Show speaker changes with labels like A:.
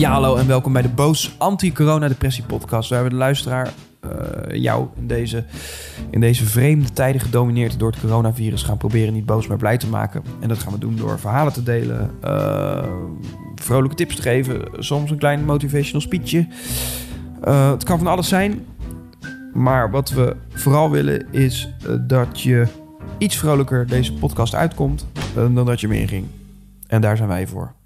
A: Ja, hallo en welkom bij de Boos Anti-Corona-Depressie podcast. Waar we de luisteraar, uh, jou, in deze, in deze vreemde tijden gedomineerd door het coronavirus gaan proberen niet boos maar blij te maken. En dat gaan we doen door verhalen te delen, uh, vrolijke tips te geven, soms een klein motivational speechje. Uh, het kan van alles zijn, maar wat we vooral willen is dat je iets vrolijker deze podcast uitkomt dan dat je hem inging. En daar zijn wij voor.